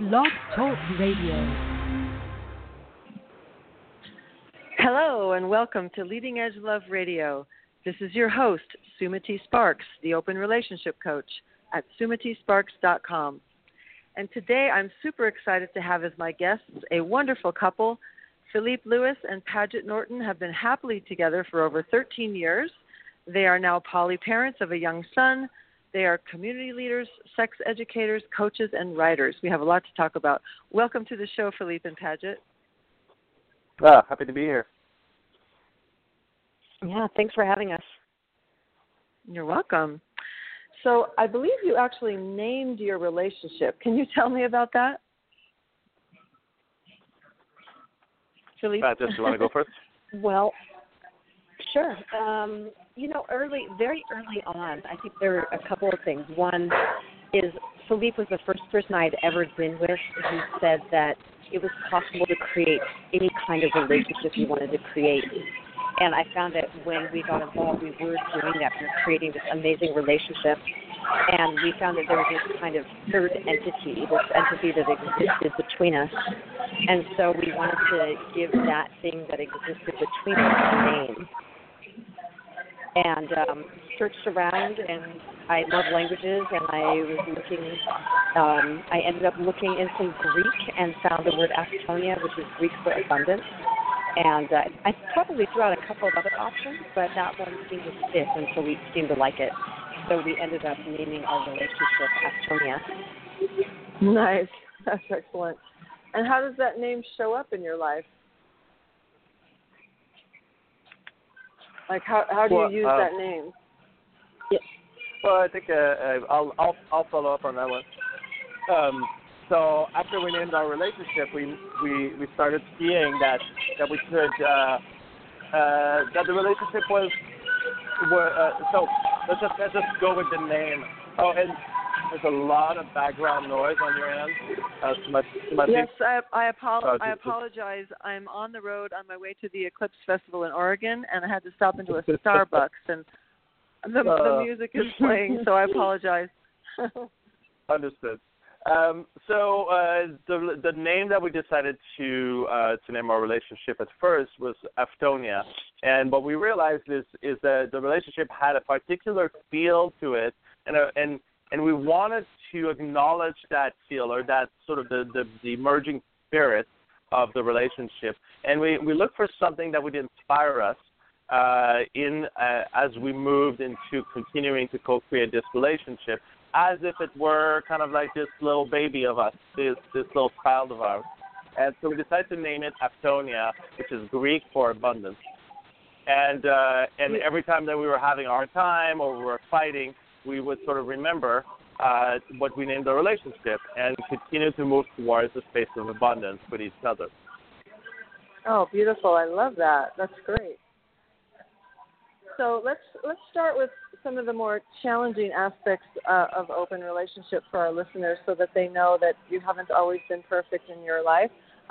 Blog Talk Radio. Hello, and welcome to Leading Edge Love Radio. This is your host, Sumati Sparks, the Open Relationship Coach at sumatisparks.com. And today I'm super excited to have as my guests a wonderful couple. Philippe Lewis and Paget Norton have been happily together for over 13 years. They are now poly parents of a young son. They are community leaders, sex educators, coaches, and writers. We have a lot to talk about. Welcome to the show, Philippe and Paget. Ah, happy to be here. Yeah, thanks for having us. You're welcome. So, I believe you actually named your relationship. Can you tell me about that? Philippe? Uh, just you want to go first? well, sure. Um, you know, early, very early on, I think there were a couple of things. One is Philippe was the first person I had ever been with who said that it was possible to create any kind of relationship you wanted to create. And I found that when we got involved, we were doing that. We were creating this amazing relationship. And we found that there was this kind of third entity, this entity that existed between us. And so we wanted to give that thing that existed between us a name and um, searched around and I love languages and I was looking um, I ended up looking in some Greek and found the word astonia which is Greek for abundance and uh, I probably threw out a couple of other options but that one seemed to fit and so we seemed to like it so we ended up naming our relationship Astonia. Nice. That's excellent. And how does that name show up in your life? Like how how do well, you use uh, that name? Yeah. Well, I think uh, uh, I'll I'll I'll follow up on that one. Um, so after we named our relationship, we we we started seeing that that we could uh, uh, that the relationship was were uh, so let's just let's just go with the name. Oh, and there's a lot of background noise on your end. Uh, my, to my Yes, I I, apol- Oh, I apologize. I'm on the road on my way to the Eclipse Festival in Oregon, and I had to stop into a Starbucks, and the, the Uh. music is playing, so I apologize. Understood. Um, so uh, the the name that we decided to uh, to name our relationship at first was Aftonia, and what we realized is is that the relationship had a particular feel to it, and a, and and we wanted to acknowledge that feel or that sort of the the, the emerging spirit of the relationship, and we we looked for something that would inspire us uh, in uh, as we moved into continuing to co-create this relationship as if it were kind of like this little baby of us, this this little child of ours. And so we decided to name it Aptonia, which is Greek for abundance. And uh, and every time that we were having our time or we were fighting, we would sort of remember uh, what we named the relationship and continue to move towards a space of abundance with each other. Oh, beautiful! I love that. That's great. So let's let's start with some of the more challenging aspects uh, of open relationship for our listeners, so that they know that you haven't always been perfect in your life.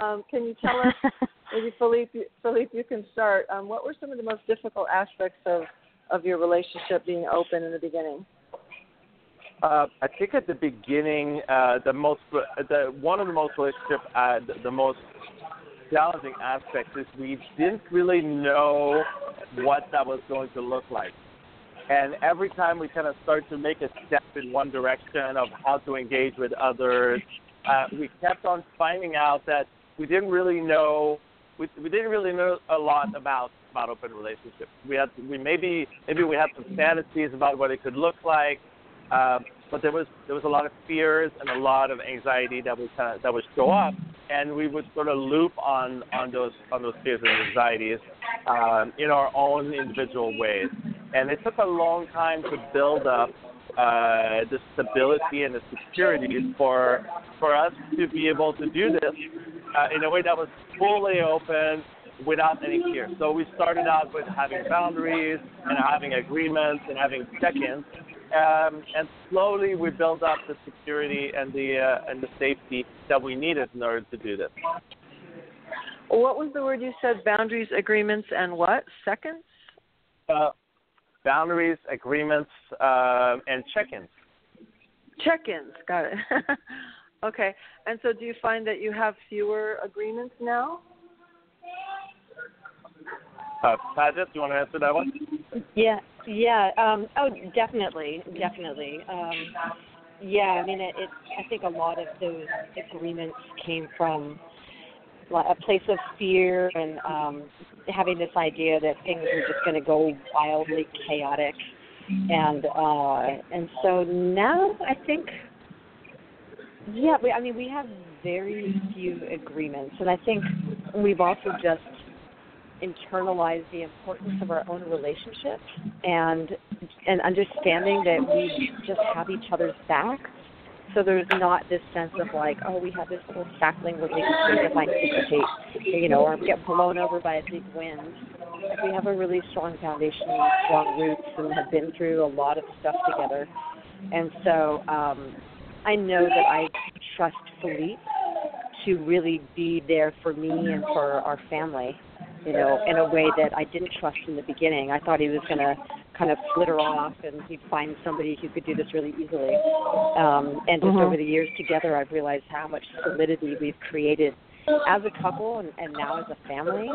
um, can you tell us, maybe Philippe, Philippe, you can start. Um, what were some of the most difficult aspects of of your relationship being open in the beginning? Uh, I think at the beginning, uh, the most, the one of the most relationship, uh, the, the most challenging aspects is we didn't really know what that was going to look like. And every time we kind of start to make a step in one direction of how to engage with others, uh, we kept on finding out that we didn't really know we, we didn't really know a lot about about open relationships. We had we maybe maybe we had some fantasies about what it could look like, um, but there was there was a lot of fears and a lot of anxiety that would kind of, that would show up, and we would sort of loop on on those on those fears and anxieties um, in our own individual ways. And it took a long time to build up uh, the stability and the security for for us to be able to do this uh, in a way that was fully open without any fear. So we started out with having boundaries and having agreements and having check-ins, um, and slowly we built up the security and the uh, and the safety that we needed in order to do this. What was the word you said? Boundaries, agreements, and what? Seconds? Uh, boundaries, agreements, uh, and check-ins. Check-ins. Got it. Okay. And so, do you find that you have fewer agreements now? Uh, do you want to answer that one? Yeah, yeah. Um, oh, definitely, definitely. Um, yeah, I mean, it, it. I think a lot of those agreements came from a place of fear and um, having this idea that things are just going to go wildly chaotic, and uh, and so now I think, yeah, we, I mean, we have very few agreements, and I think we've also just internalize the importance of our own relationship and and understanding that we just have each other's backs. So there's not this sense of like, oh, we have this little sapling relationship that might dissipate, you know, or get blown over by a big wind. we have a really strong foundation, strong roots, and have been through a lot of stuff together. And so um, I know that I trust Philippe to really be there for me and for our family you know, in a way that I didn't trust in the beginning. I thought he was going to kind of flitter off and he'd find somebody who could do this really easily. Um, and just mm-hmm. over the years together, I've realized how much solidity we've created as a couple and, and now as a family,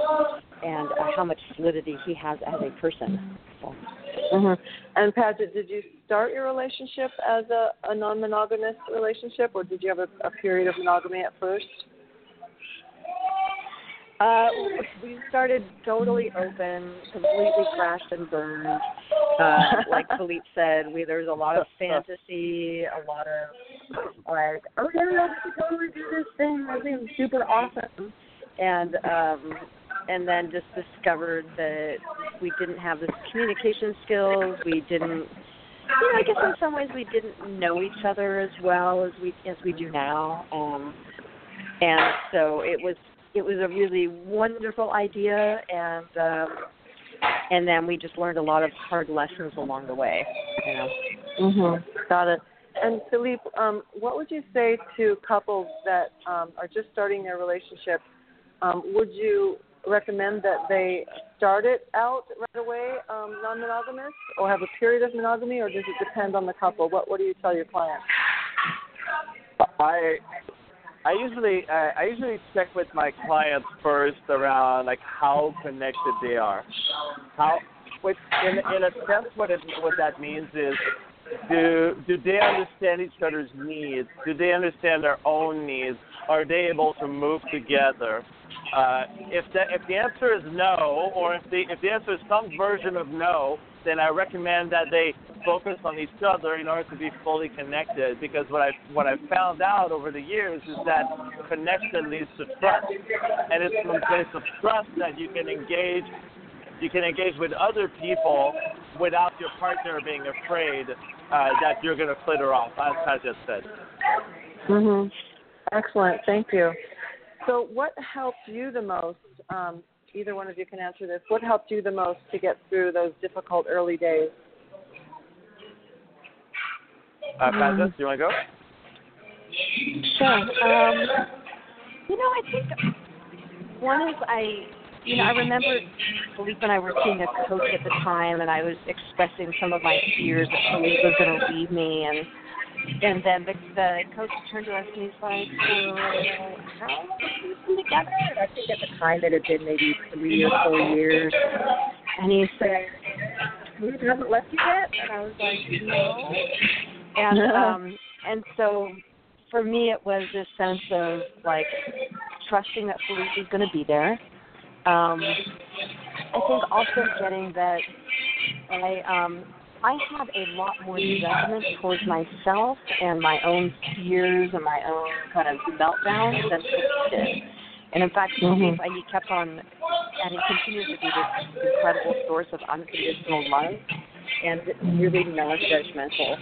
and uh, how much solidity he has as a person. So. Mm-hmm. And Paget, did you start your relationship as a, a non-monogamous relationship, or did you have a, a period of monogamy at first? Uh, we started totally open, completely crashed and burned. Uh, like Philippe said, we there's a lot of fantasy, a lot of like, oh yeah, we should totally do this thing. I think it's super awesome. And um, and then just discovered that we didn't have the communication skills. We didn't you know, I guess in some ways we didn't know each other as well as we as we do now. Um and so it was it was a really wonderful idea, and um, and then we just learned a lot of hard lessons along the way. You know. Mhm. Got it. And Philippe, um, what would you say to couples that um, are just starting their relationship? Um, would you recommend that they start it out right away um, non-monogamous, or have a period of monogamy, or does it depend on the couple? What What do you tell your clients? I I usually I usually check with my clients first around like how connected they are. How, which in in a sense, what it what that means is, do do they understand each other's needs? Do they understand their own needs? Are they able to move together? Uh, if the if the answer is no, or if the if the answer is some version of no, then I recommend that they focus on each other in order to be fully connected. Because what I what I found out over the years is that connection leads to trust, and it's from a place of trust that you can engage. You can engage with other people without your partner being afraid uh, that you're going to flitter off, as I just said. Mhm. Excellent. Thank you. So, what helped you the most? Um, either one of you can answer this. What helped you the most to get through those difficult early days? Uh, Pazza, do you want to go? Sure. Um, you know, I think one is I, you know, I remember Philippe and I were seeing a coach at the time, and I was expressing some of my fears that Philippe was going to leave me, and and then the, the coach turned to us and he's like, so how long have you been together? And I think at the time it had been maybe three or four years. And he said, Philippe hasn't left you yet? And I was like, no. And um and so for me it was this sense of like trusting that Philippe is gonna be there. Um I think also getting that I um I had a lot more judgment towards myself and my own fears and my own kind of meltdowns than Philippe did. And in fact, mm-hmm. I, kept on, and he continues to be this incredible source of unconditional love and really non-judgmental.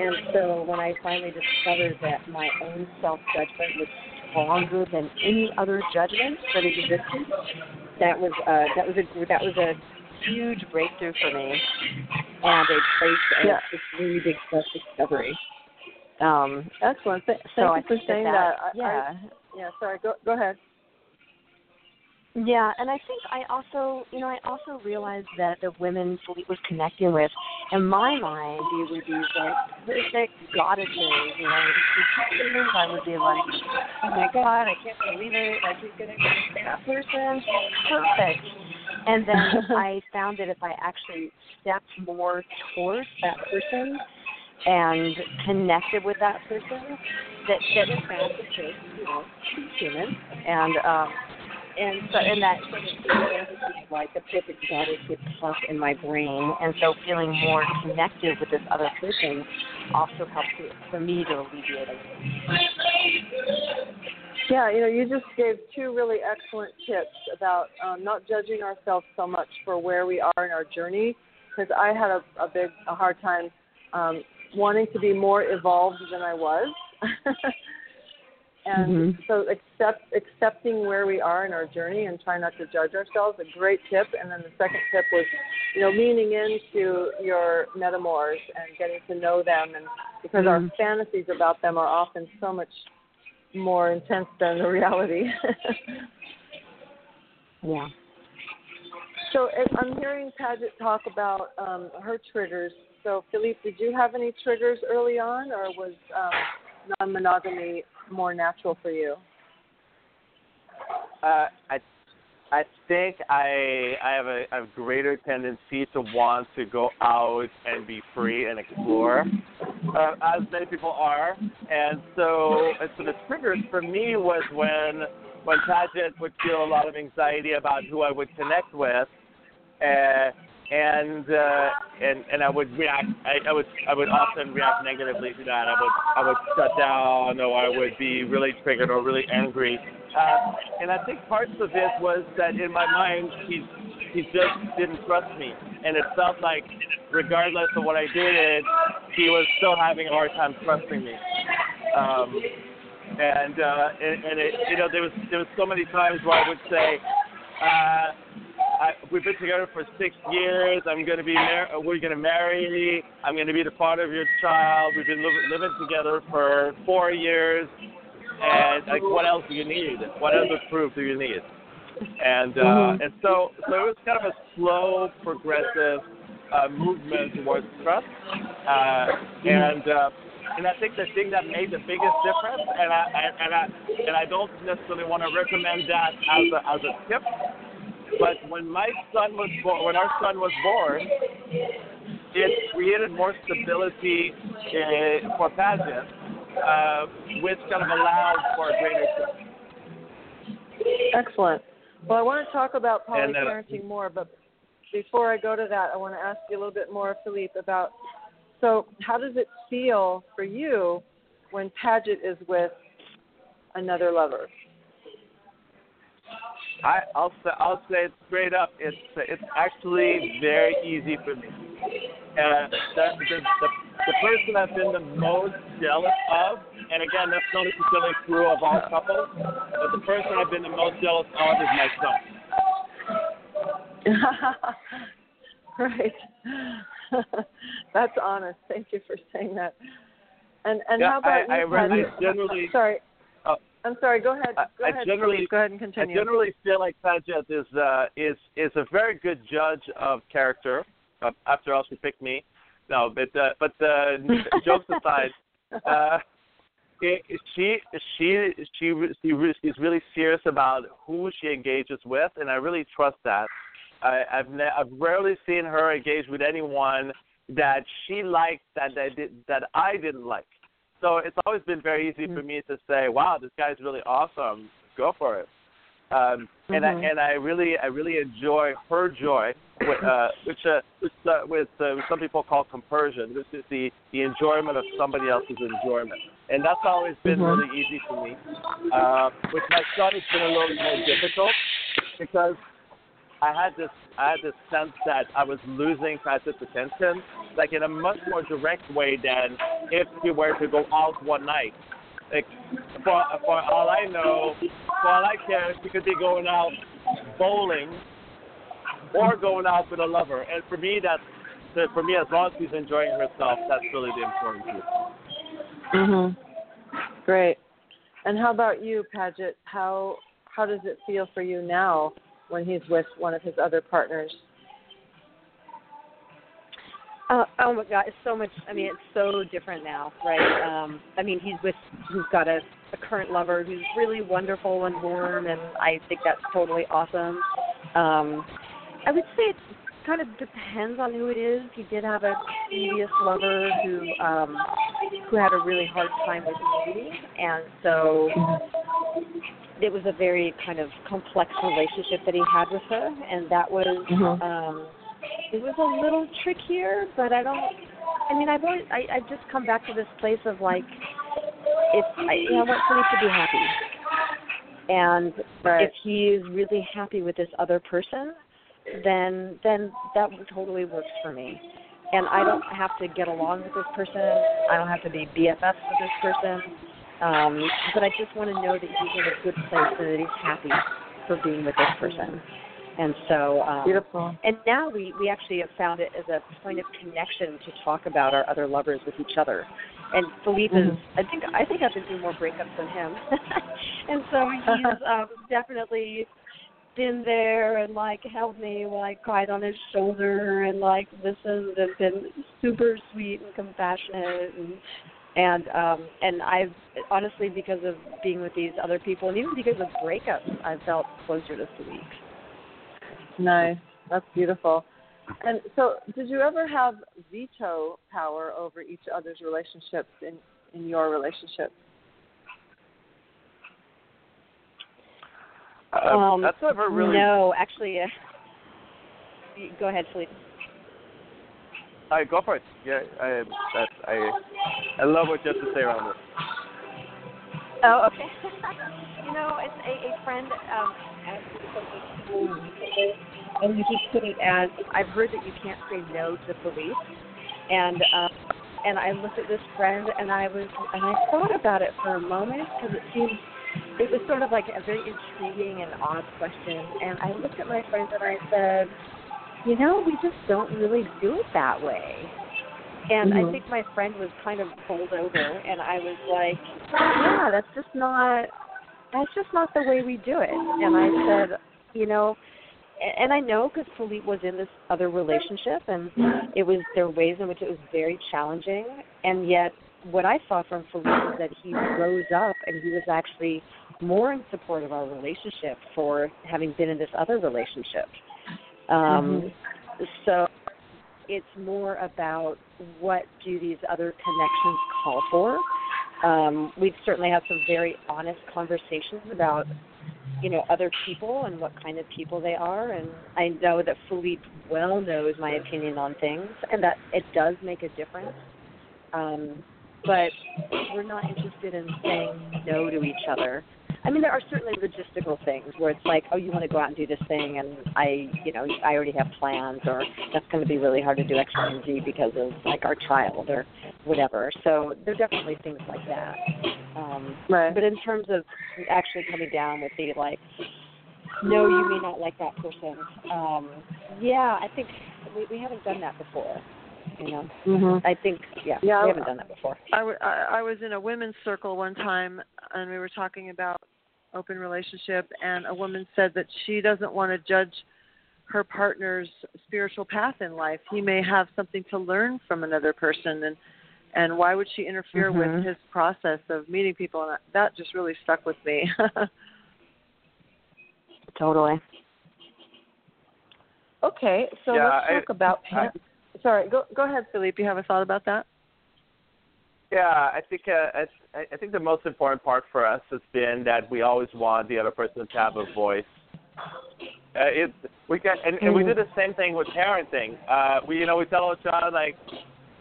And so when I finally discovered that my own self-judgment was stronger than any other judgment that existed, that was uh, that was a that was a huge breakthrough for me and a place of yeah. just really big self discovery. Um, Excellent. Th- thank so you for saying that. that. I, yeah. I, yeah. Sorry. Go go ahead. Yeah, and I think I also, you know, I also realized that the women Philippe was connecting with, in my mind, they were these like perfect goddesses, you know, these I would be like, oh my god, I can't believe it. Like he's gonna be that person. Perfect. And then I found that if I actually stepped more towards that person and connected with that person, that that in fact takes, you know, human and um and so and that like the perfect body gets stuck in my brain and so feeling more connected with this other person also helps for me to alleviate it. Yeah, you know, you just gave two really excellent tips about um, not judging ourselves so much for where we are in our journey, because I had a, a big, a hard time um, wanting to be more evolved than I was. and mm-hmm. so accept accepting where we are in our journey and trying not to judge ourselves a great tip. And then the second tip was you know leaning into your metamors and getting to know them. And because mm-hmm. our fantasies about them are often so much more intense than the reality. Yeah. So i'm hearing paget talk about um, her triggers. So philippe did you have any triggers early on or was um, non-monogamy more natural for you? Uh, I I think I I have a, a greater tendency to want to go out and be free and explore, uh, as many people are. And so, and so the triggers for me was when when Paget would feel a lot of anxiety about who I would connect with, uh, and uh, and and I would react. I, I would I would often react negatively to that. I would I would shut down, or I would be really triggered or really angry. Uh, and I think parts of it was that in my mind he he just didn't trust me, and it felt like regardless of what I did, he was still having a hard time trusting me. Um, and uh, and, and it, you know there was there was so many times where I would say. Uh, I, we've been together for six years. I'm going to be mar- we're going to marry. I'm going to be the father of your child. We've been li- living together for four years. And like, what else do you need? What other proof do you need? And uh, mm-hmm. and so so it was kind of a slow, progressive uh, movement towards trust. Uh, and uh, and I think the thing that made the biggest difference, and I, I and I and I don't necessarily want to recommend that as a as a tip, but when my son was born, when our son was born, it created more stability uh, for Paget, uh, which kind of allowed for a greater. Excellent. Well, I want to talk about polyparenting uh, more, but before I go to that, I want to ask you a little bit more, Philippe, about so how does it feel for you when Paget is with another lover? I, I'll say I'll say it straight up. It's it's actually very easy for me. Uh, the, the, the, the person I've been the most jealous of, and again, that's not necessarily true of all couples, but the person I've been the most jealous of is myself. right. that's honest. Thank you for saying that. And and yeah, how about I, you? I, I generally sorry. I'm sorry. Go ahead. Go I, ahead. generally please. go ahead and continue. I generally feel like Paget is uh, is is a very good judge of character. Uh, after all, she picked me. No, but uh, but uh, jokes aside, uh, it, she she she she she's really serious about who she engages with, and I really trust that. I, I've ne- I've rarely seen her engage with anyone that she liked that that did, that I didn't like. So it's always been very easy for mm-hmm. me to say, "Wow, this guy's really awesome. Go for it." Um, and mm-hmm. I and I really I really enjoy her joy, with, uh, which uh, which uh, with uh, some people call compersion, which is the the enjoyment of somebody else's enjoyment, and that's always been mm-hmm. really easy for me. Uh, with my son, it's been a little more difficult because I had this I had this sense that I was losing Paget's attention, like in a much more direct way than if we were to go out one night. Like for for all I know, for all I care, she could be going out bowling or going out with a lover. And for me, that's for me as long as she's enjoying herself, that's really the important piece. Mhm. Great. And how about you, Paget? How how does it feel for you now? When he's with one of his other partners? Uh, oh my God, it's so much. I mean, it's so different now, right? Um, I mean, he's with, he's got a, a current lover who's really wonderful and warm, and I think that's totally awesome. Um, I would say it kind of depends on who it is. He did have a previous lover who, um, who had a really hard time with me, and so it was a very kind of complex relationship that he had with her, and that was. Mhm. Um, it was a little trickier, but I don't. I mean, I've always I, I've just come back to this place of like, if I, you know, I want Philippe to be happy, and Right. if he is really happy with this other person, then then that totally works for me. And I don't have to get along with this person. I don't have to be BFFs with this person. Um, but I just want to know that he's in a good place and that he's happy for being with this person. And so um, Beautiful. and now we we actually have found it as a point of connection to talk about our other lovers with each other. And Philippe is Mhm. I think I think I've been through more breakups than him. and so he's um definitely been there and like held me while I cried on his shoulder and like listened and been super sweet and compassionate and and um and I've honestly because of being with these other people and even because of breakups I've felt closer to Philippe. Nice. That's beautiful. And so, did you ever have veto power over each other's relationships in in your relationship? Uh, Um, that's never really. No, actually, uh, go ahead, Philippe. I go for it. Yeah, I I I love what you have to say around this. Oh, okay. you know, it's a, a friend um, and he put it as, "I've heard that you can't say no to police," and um, and I looked at this friend and I was and I thought about it for a moment because it seemed it was sort of like a very intriguing and odd question, and I looked at my friend and I said, "You know, we just don't really do it that way." And I Mhm. think my friend was kind of bowled over, and I was like, "Yeah, that's just not that's just not the way we do it." And I said, "You know." And I know because Philippe was in this other relationship, and it was there were ways in which it was very challenging. And yet, what I saw from Philippe was that he rose up, and he was actually more in support of our relationship for having been in this other relationship. Um, So it's more about what do these other connections call for. Um, we've certainly had some very honest conversations about, you know, other people and what kind of people they are. And I know that Philippe well knows my opinion on things, and that it does make a difference. Um, but we're not interested in saying no to each other. I mean, there are certainly logistical things where it's like, oh, you want to go out and do this thing, and I, you know, I already have plans, or that's going to be really hard to do X, Y, and Z because of like our child or whatever. So there are definitely things like that. Um, Right. but in terms of actually coming down with the like, no, you may not like that person. Um, yeah, I think we, we haven't done that before. You know, Mhm. I think yeah, Yeah, we haven't done that before. I, w- I I was in a women's circle one time, and we were talking about open relationship, and a woman said that she doesn't want to judge her partner's spiritual path in life. He may have something to learn from another person, and and why would she interfere Mhm. with his process of meeting people? And that just really stuck with me. Totally. okay, so Yeah, let's I- talk about. I- Sorry, go go ahead, Philippe. You have a thought about that? Yeah, I think uh, I, I think the most important part for us has been that we always want the other person to have a voice. Uh, it we got and, and we do the same thing with parenting. Uh, we you know we tell our child like,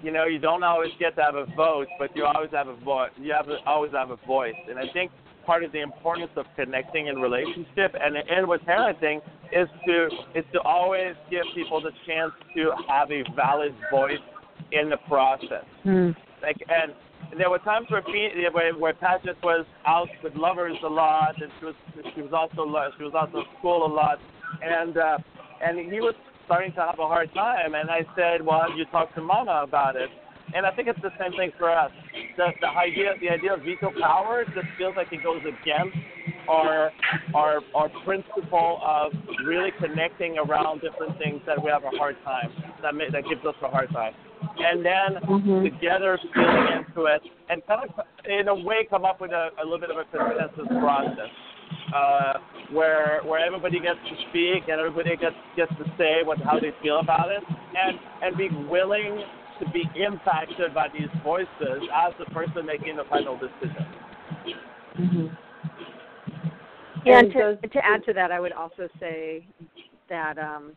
you know you don't always get to have a vote, but you always have a voice. You have always have a voice, and I think part of the importance of connecting in relationship and and with parenting is to is to always give people the chance to have a valid voice in the process like and there were times where where, where Paget was out with lovers a lot, and she was she was also she was also at school a lot, and uh, and he was starting to have a hard time. And I said, well, you talk to Mama about it. And I think it's the same thing for us. The the idea the idea of veto power just feels like it goes against our our our principle of really connecting around different things that we have a hard time that may, that gives us a hard time, and then Mhm. together feeling into it and kind of in a way come up with a, a little bit of a consensus process uh, where where everybody gets to speak and everybody gets gets to say what how they feel about it and and be willing to be impacted by these voices as the person making the final decision. Mhm. Yeah, And and to, does- to add to that, I would also say that um,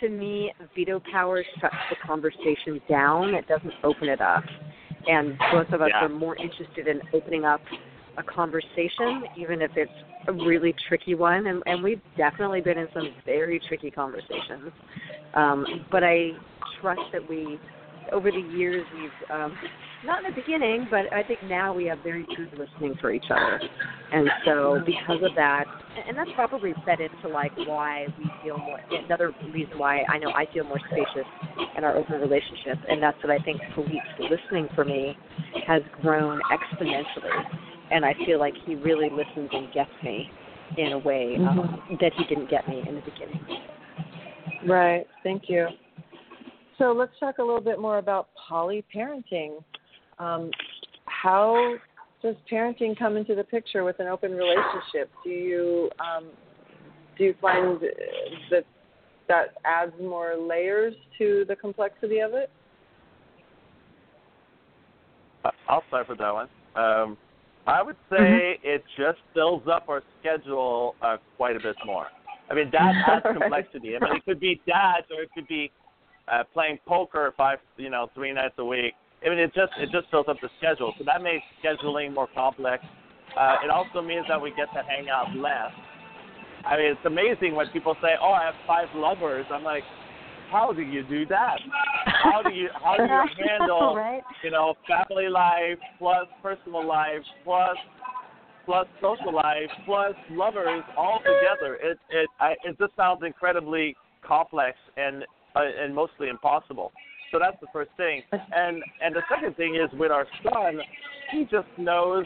to me, veto power shuts the conversation down. It doesn't open it up. And both of us Yeah. are more interested in opening up a conversation, even if it's a really tricky one. And, and we've definitely been in some very tricky conversations. Um, but I trust that we, over the years, we've um, not in the beginning, but I think now we have very good listening for each other. And so because of that, and that's probably fed into like why we feel more. Another reason why I know I feel more spacious in our open relationship, and that's what I think Philippe's listening for me has grown exponentially, and I feel like he really listens and gets me in a way um, that he didn't get me in the beginning. Right. Thank you. So let's talk a little bit more about poly parenting. Um, how does parenting come into the picture with an open relationship? Do you um, do you find that that adds more layers to the complexity of it? Uh, I'll start with that one. Um, I would say it just fills up our schedule uh, quite a bit more. I mean, that adds complexity. I mean, it could be dads or it could be uh, playing poker five, you know, three nights a week. I mean, it just it just fills up the schedule. So that makes scheduling more complex. Uh, it also means that we get to hang out less. I mean, it's amazing when people say, "Oh, I have five lovers." I'm like, how do you do that? How do you how do you handle right? you know family life plus personal life plus plus social life plus lovers all together? It it I, it just sounds incredibly complex and uh, and mostly impossible. So that's the first thing. And and the second thing is with our son, he just knows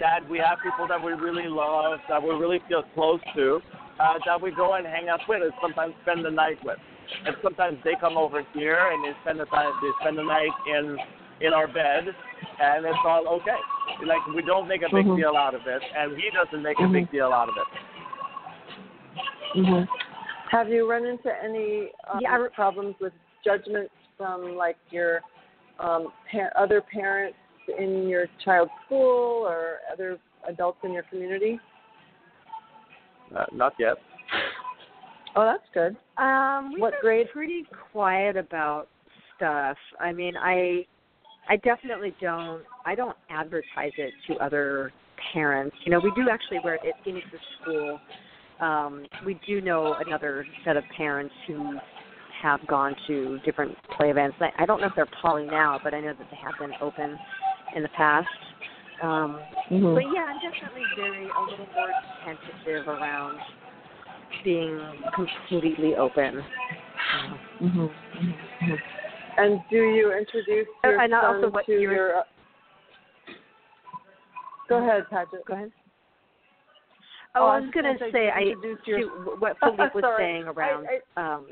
that we have people that we really love, that we really feel close to, uh, that we go and hang out with, and sometimes spend the night with. And sometimes they come over here and they spend the time, they spend the night in in our bed, and it's all okay. Like we don't make a big Mhm. deal out of it, and he doesn't make a Mhm. big deal out of it. Mm-hmm. Have you run into any um, Yeah, I re- problems with judgments from like your um, par- other parents in your child's school or other adults in your community? Uh, not yet. Oh, that's good. Um, we've What been grade? pretty quiet about stuff. I mean, I I definitely don't I don't advertise it to other parents. You know, we do actually where it in the school. Um, we do know another set of parents who have gone to different play events. I, I don't know if they're poly now, but I know that they have been open in the past. Um, Mm-hmm. but yeah, I'm definitely very a little more tentative around being completely open. Mm-hmm. And do you introduce Oh, your and son also what to you your? Uh, go ahead, Paget. Go ahead. Oh, Oh, I I was gonna gonna say, I your- to what Philippe was saying around. um,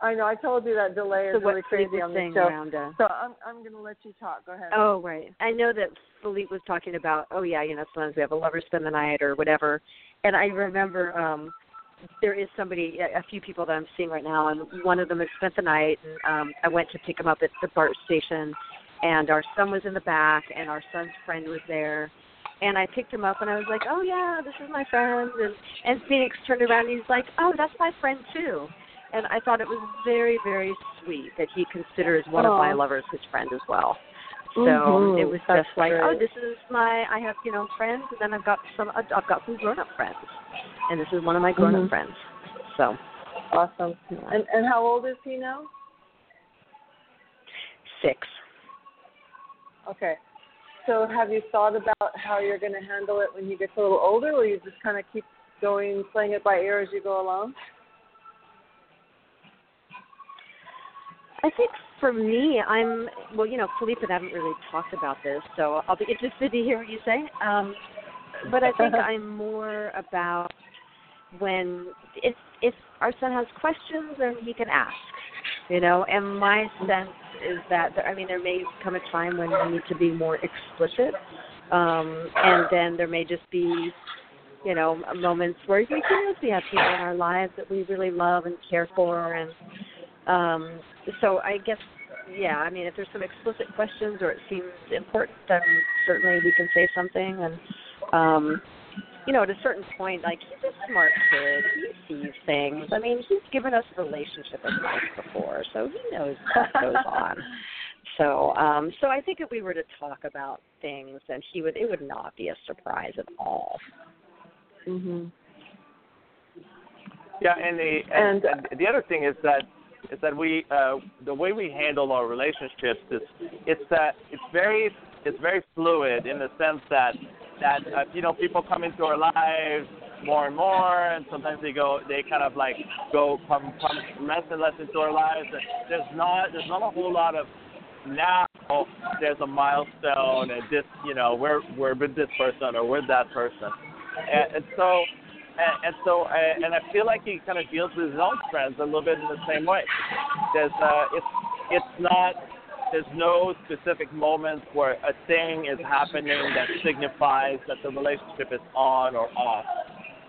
I know I told you that delay so is really crazy on the saying show. around. Uh, So I'm I'm going to let you talk. Go ahead. Oh, right. I know that Philippe was talking about, oh yeah, you know, sometimes we have a lover spend the night or whatever. And I remember um there is somebody, a a few people that I'm seeing right now, and one of them has spent the night. And um I went to pick him up at the BART station, and our son was in the back, and our son's friend was there. And I picked him up, and I was like, oh yeah, this is my friend. And and Phoenix turned around, and he's like, oh, that's my friend too. And I thought it was very, very sweet that he considers one of my lovers his friend as well. So Mhm. it was That's just like, great. oh, this is my. I have you know friends, and then I've got some. I've got some grown up friends, and this is one of my grown up Mhm. friends. So Awesome. yeah. And and how old is he now? six. Okay. So have you thought about how you're going to handle it when he gets a little older, or you just kind of keep going, playing it by ear as you go along? I think for me, I'm well. You know, Philippe and I haven't really talked about this, so I'll be interested to hear what you say. Um, but I think I'm more about when if if our son has questions, then he can ask. You know, and my sense is that there, I mean there may come a time when we need to be more explicit, um, and then there may just be you know moments where we can we have people in our lives that we really love and care for, and um, so I guess yeah, I mean if there's some explicit questions or it seems important, then certainly we can say something and. Um, you know, at a certain point, like he's a smart kid. He sees things. I mean, he's given us relationship advice before, so he knows what goes on. So, um, so I think if we were to talk about things, then he would. It would not be a surprise at all. Mhm. Yeah, and the and, And- and the other thing is that is that we uh, the way we handle our relationships is it's that it's very it's very fluid in the sense that that uh, you know people come into our lives more and more, and sometimes they go they kind of like go come come less and less into our lives. And there's not there's not a whole lot of now there's a milestone and this you know we're we're with this person or with that person, and, and so and, and so uh, and I feel like he kind of deals with his own friends a little bit in the same way. There's uh, it's it's not there's no specific moments where a thing is happening that signifies that the relationship is on or off.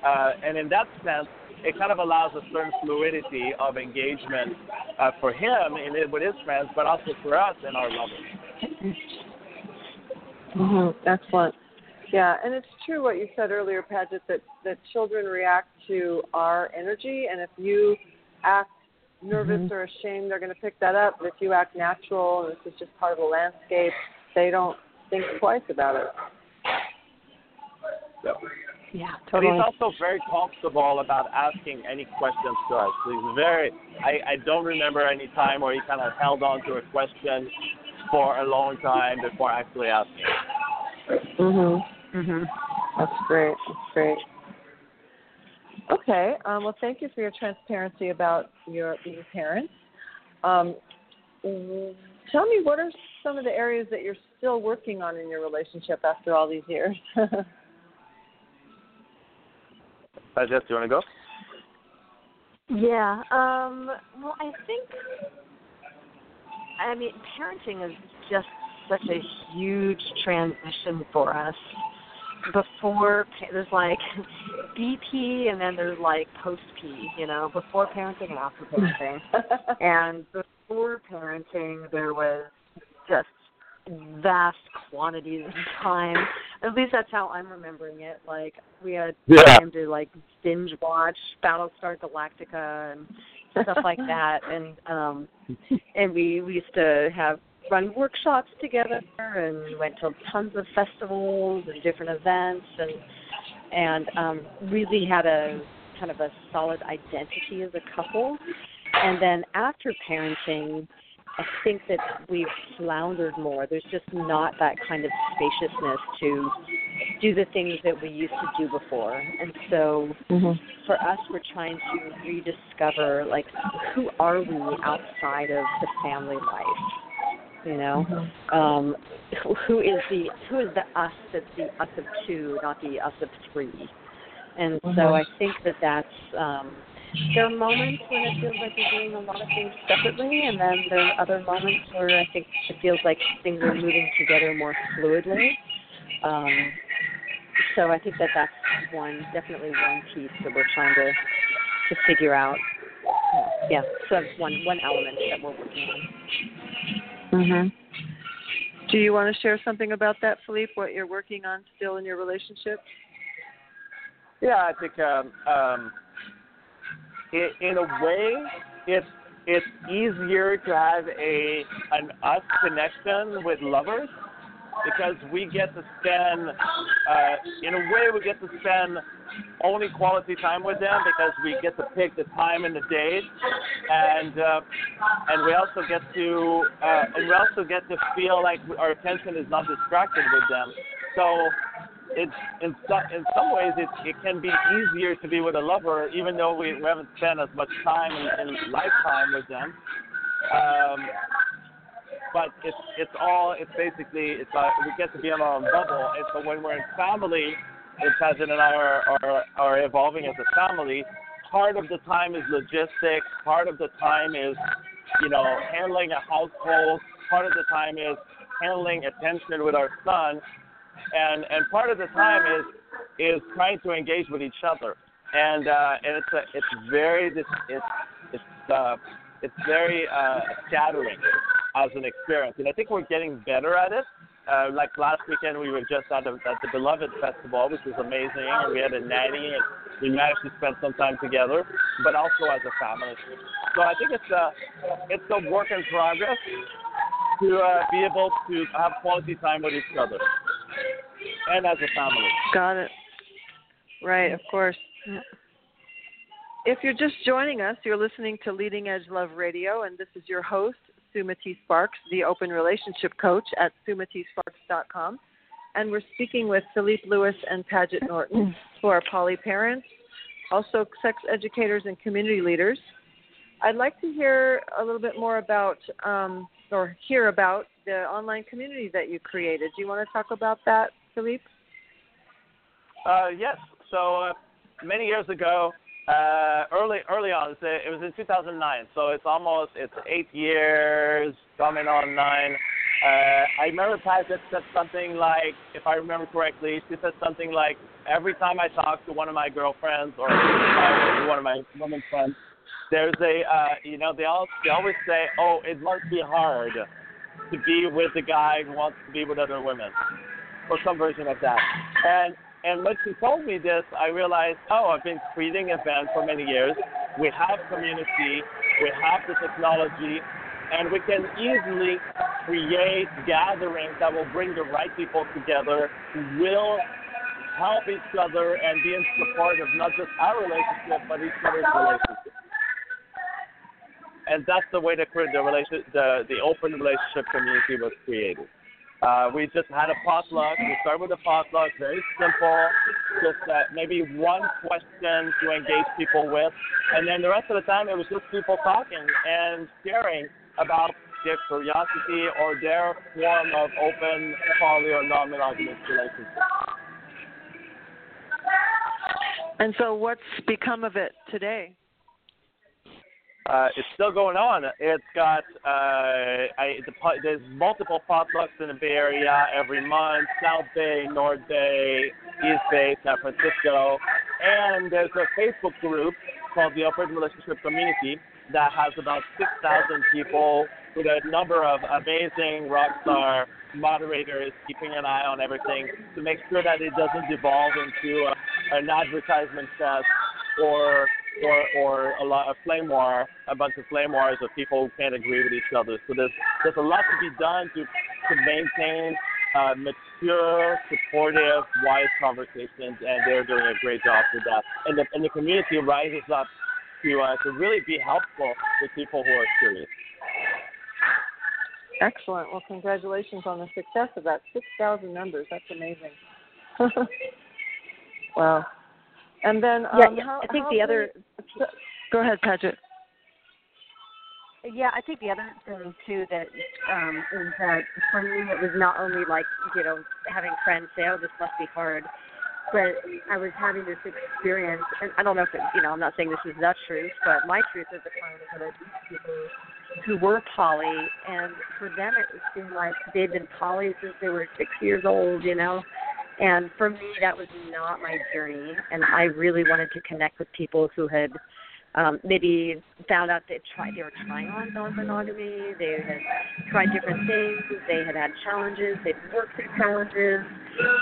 Uh, and in that sense, it kind of allows a certain fluidity of engagement uh, for him it with his friends, but also for us and our lovers. Mhm. Excellent. Yeah, and it's true what you said earlier, Paget, that that children react to our energy, and if you act nervous or ashamed, they're going to pick that up. But if you act natural and this is just part of the landscape, they don't think twice about it. So. Yeah, But he's also very comfortable about asking any questions to us. He's very. I, I don't remember any time where he kind of held on to a question for a long time before actually asking. Mhm. Mhm. That's great. That's great. Okay. Um, well, thank you for your transparency about your being parents. Um, tell me, what are some of the areas that you're still working on in your relationship after all these years? Uh, Jess, do you want to go? Yeah. Um, well, I think. I mean, parenting is just such a huge transition for us. Before there's like BP, and then there's like post P. You know, before parenting and after parenting. and before parenting, there was just vast quantities of time. At least that's how I'm remembering it. Like we had Yeah. time to like binge watch Battlestar Galactica and stuff like that, and um, and we we used to have run workshops together, and we went to tons of festivals and different events, and and um, really had a kind of a solid identity as a couple. And then after parenting, I think that we've floundered more. There's just not that kind of spaciousness to do the things that we used to do before. And so mhm. for us, we're trying to rediscover like who are we outside of the family life. You know, um, who- is the who is the us that's the us of two, not the us of three. And so Mhm. I think that that's um, there are moments when it feels like we're doing a lot of things separately, and then there are other moments where I think it feels like things are moving together more fluidly. Um, so I think that that's one, definitely one piece that we're trying to to figure out. Yeah, so that's one one element that we're working on. Mhm. Do you want to share something about that, Philippe? What you're working on still in your relationship? Yeah, I think um, um, in, in a way, it's it's easier to have a an us connection with lovers because we get to spend, uh, in a way, we get to spend only quality time with them because we get to pick the time and the date, and uh, and we also get to uh, and we also get to feel like our attention is not distracted with them. So it's in some in some ways it it can be easier to be with a lover even though we, we haven't spent as much time in, in lifetime with them. Um, but it's it's all it's basically it's uh, we get to be in our own bubble. And so when we're in family, Paget and I are, are are evolving as a family, part of the time is logistics, part of the time is, you know, handling a household, part of the time is handling attention with our son, and and part of the time is is trying to engage with each other, and uh, and it's a, it's very it's it's uh, it's very uh, shattering as an experience, and I think we're getting better at it. Uh, like last weekend, we were just at, the at the Beloved Festival, which was amazing, and we had a nanny, and we managed to spend some time together, but also as a family. So I think it's a it's a work in progress to uh, be able to have quality time with each other and as a family. Got it. Right, of course. If you're just joining us, you're listening to Leading Edge Love Radio, and this is your host, Sumati Sparks, the open relationship coach at sumatisparks.com. And we're speaking with Philippe Lewis and Paget Norton, who are poly parents, also sex educators and community leaders. I'd like to hear a little bit more about, um, or hear about the online community that you created. Do you want to talk about that, Philippe? Uh, yes. So uh, many years ago, uh, early early on, it was in 2009. So it's almost it's eight years coming on nine. Uh, I remember Paget said something like, if I remember correctly, she said something like, every time I talk to one of my girlfriends or one of my women friends, there's a, uh, you know, they all they always say, oh, it must be hard to be with a guy who wants to be with other women, or some version of that. And and when she told me this, I realized, oh, I've been creating events for many years. We have community, we have the technology, and we can easily create gatherings that will bring the right people together who will help each other and be in support of not just our relationship, but each other's relationship. And that's the way the the the, the open relationship community was created. Uh, we just had a potluck. We started with a potluck, very simple, just uh, maybe one question to engage people with, and then the rest of the time it was just people talking and sharing about their curiosity or their form of open, poly, or non-monogamous relationship. And so, what's become of it today? Uh, it's still going on. It's got uh, I, the, there's multiple potlucks in the Bay Area every month: South Bay, North Bay, East Bay, San Francisco, and there's a Facebook group called the Open Relationship Community that has about 6,000 people with a number of amazing rock star moderators keeping an eye on everything to make sure that it doesn't devolve into a, an advertisement fest or or or a lot of flame war, a bunch of flame wars of people who can't agree with each other. So there's there's a lot to be done to to maintain uh, mature, supportive, wise conversations, and they're doing a great job with that. And the and the community rises up to uh, to really be helpful to people who are curious. Excellent. Well, congratulations on the success of that. 6,000 members. That's amazing. wow. And then, um, yeah, how, I think the other. Go ahead, Paget. Yeah, I think the other thing too that um, is that for me it was not only like you know having friends say, "Oh, this must be hard," but I was having this experience, and I don't know if it, you know I'm not saying this is the truth, but my truth at the time was that I people who were poly, and for them it seemed like they'd been poly since they were six years old, you know, and for me, that was not my journey. And I really wanted to connect with people who had um, maybe found out they tried they were trying on non-monogamy. They had tried different things. They had had challenges. They'd worked through challenges.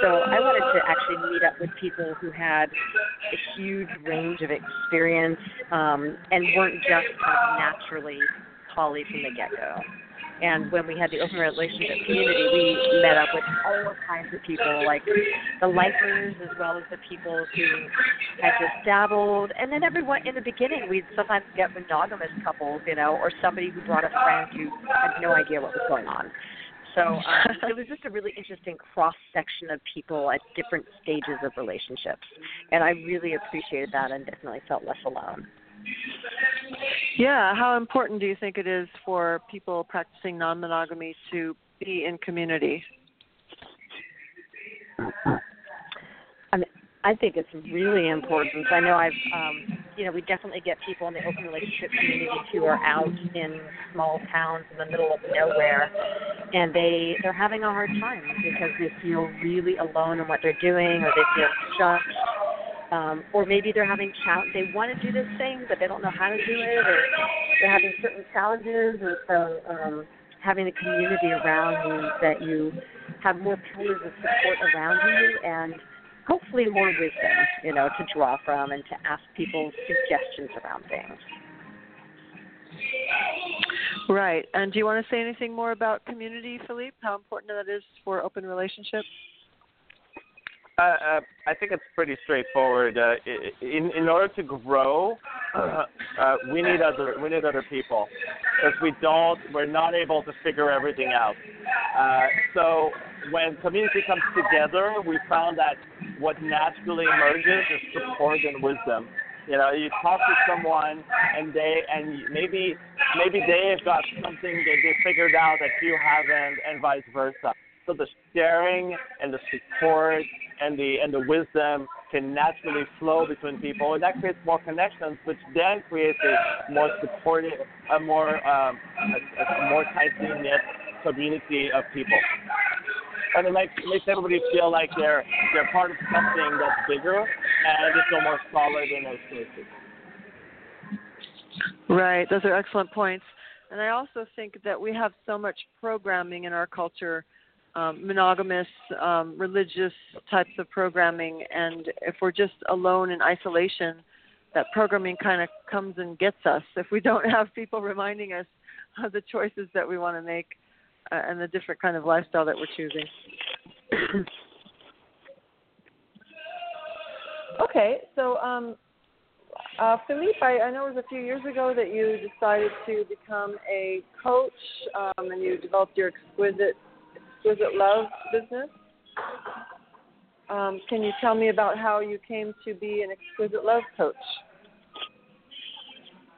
So I wanted to actually meet up with people who had a huge range of experience um, and weren't just kind of naturally poly from the get-go. And when we had the open relationship community, we met up with all kinds of people, like the lifers as well as the people who had just dabbled. And then everyone in the beginning, we'd sometimes get monogamous couples, you know, or somebody who brought a friend who had no idea what was going on. So um, it was just a really interesting cross section of people at different stages of relationships, and I really appreciated that and definitely felt less alone. Yeah, how important do you think it is for people practicing non monogamy to be in community? I mean, I think it's really important. I know I've, um, you know, we definitely get people in the open relationship community who are out in small towns in the middle of nowhere, and they they're having a hard time because they feel really alone in what they're doing, or they feel stuck, um, or maybe they're having challenge. They want to do this thing, but they don't know how to do it, or they're having certain challenges, and so um, having a community around you that you have more pillars of support around you and hopefully more wisdom, you know, to draw from and to ask people suggestions around things. Right. And do you want to say anything more about community, Philippe? How important that is for open relationships? Uh, uh, I think it's pretty straightforward. Uh, in in order to grow, uh, uh, we need other we need other people. If we don't, we're not able to figure everything out. So when community comes together, we found that what naturally emerges is support and wisdom. You know, you talk to someone and they and maybe maybe they've got something that they figured out that you haven't, and vice versa. So the sharing and the support and the and the wisdom can naturally flow between people, and that creates more connections, which then creates a more supportive, a more um, a, a more tightly knit community of people. And it makes, makes everybody feel like they're they're part of something that's bigger and it's feel more solid in those spaces. Right, those are excellent points. And I also think that we have so much programming in our culture um, monogamous, um, religious types of programming, and if we're just alone in isolation, that programming kind of comes and gets us. If we don't have people reminding us of the choices that we want to make uh, and the different kind of lifestyle that we're choosing. okay, so um, uh, Philippe, I, I know it was a few years ago that you decided to become a coach um, and you developed your exquisite Exquisite Love business. Um, can you tell me about how you came to be an Exquisite Love coach?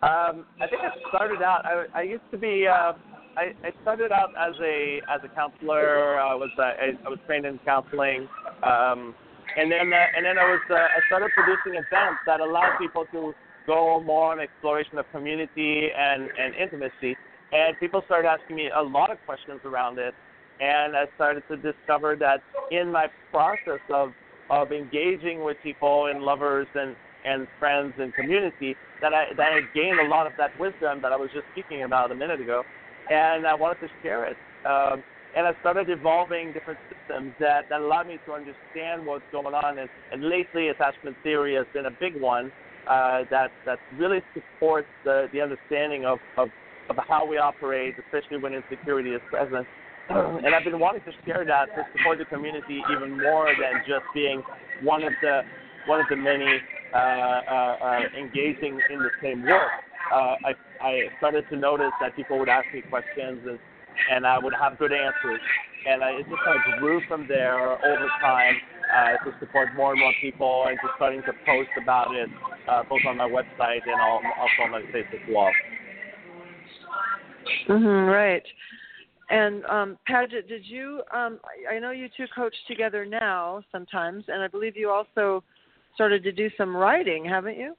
Um, I think I started out. I, I used to be. Uh, I, I started out as a as a counselor. I was uh, I, I was trained in counseling, um, and then uh, and then I was uh, I started producing events that allowed people to go more on exploration of community and and intimacy. And people started asking me a lot of questions around it and I started to discover that in my process of of engaging with people and lovers and and friends and community that I that I gained a lot of that wisdom that I was just speaking about a minute ago, and I wanted to share it. Um, and I started evolving different systems that, that allowed me to understand what's going on. And, and lately, attachment theory has been a big one uh, that that really supports the, the understanding of, of of how we operate, especially when insecurity is present and I've been wanting to share that to support the community even more than just being one of the one of the many uh, uh, uh, engaging in the same work. Uh, I, I started to notice that people would ask me questions and, and I would have good answers. And I, it just kind of grew from there over time uh, to support more and more people and just starting to post about it uh, both on my website and also on my Facebook wall. Mm-hmm, right. And um, did you? Um, I know you two coach together now sometimes, and I believe you also started to do some writing, haven't you?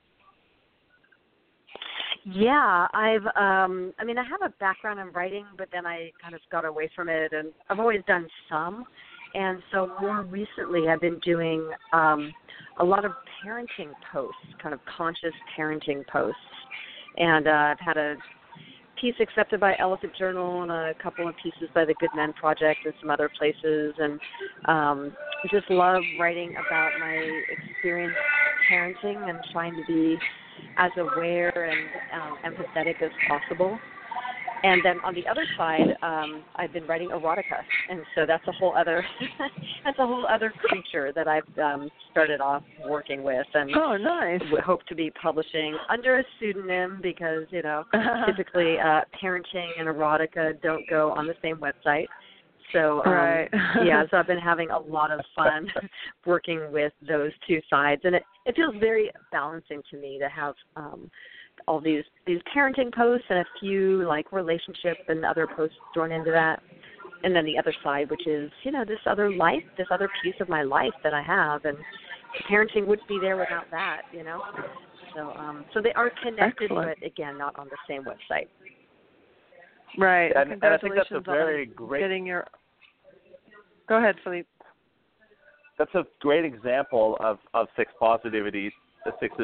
Yeah, I've. um I mean, I have a background in writing, but then I kind of got away from it, and I've always done some. And so more recently, I've been doing um a lot of parenting posts, kind of conscious parenting posts, and uh, I've had a piece accepted by Elephant Journal and a couple of pieces by the Good Men Project and some other places. And um, just love writing about my experience parenting and trying to be as aware and um, empathetic as possible. And then on the other side, um, I've been writing erotica, and so that's a whole other that's a whole other creature that I've um, started off working with, and oh, nice. Hope to be publishing under a pseudonym because you know typically uh, parenting and erotica don't go on the same website. So um, right. yeah, so I've been having a lot of fun working with those two sides, and it it feels very balancing to me to have um, all these these parenting posts and a few like relationship and other posts thrown into that and then the other side which is you know this other life this other piece of my life that i have and parenting wouldn't be there without that, you know. So um so they are connected Excellent. but again not on the same website. Right. And, and I think that's a very on great getting your. Go ahead, Philippe. that's a great example of of sex positivity. The sex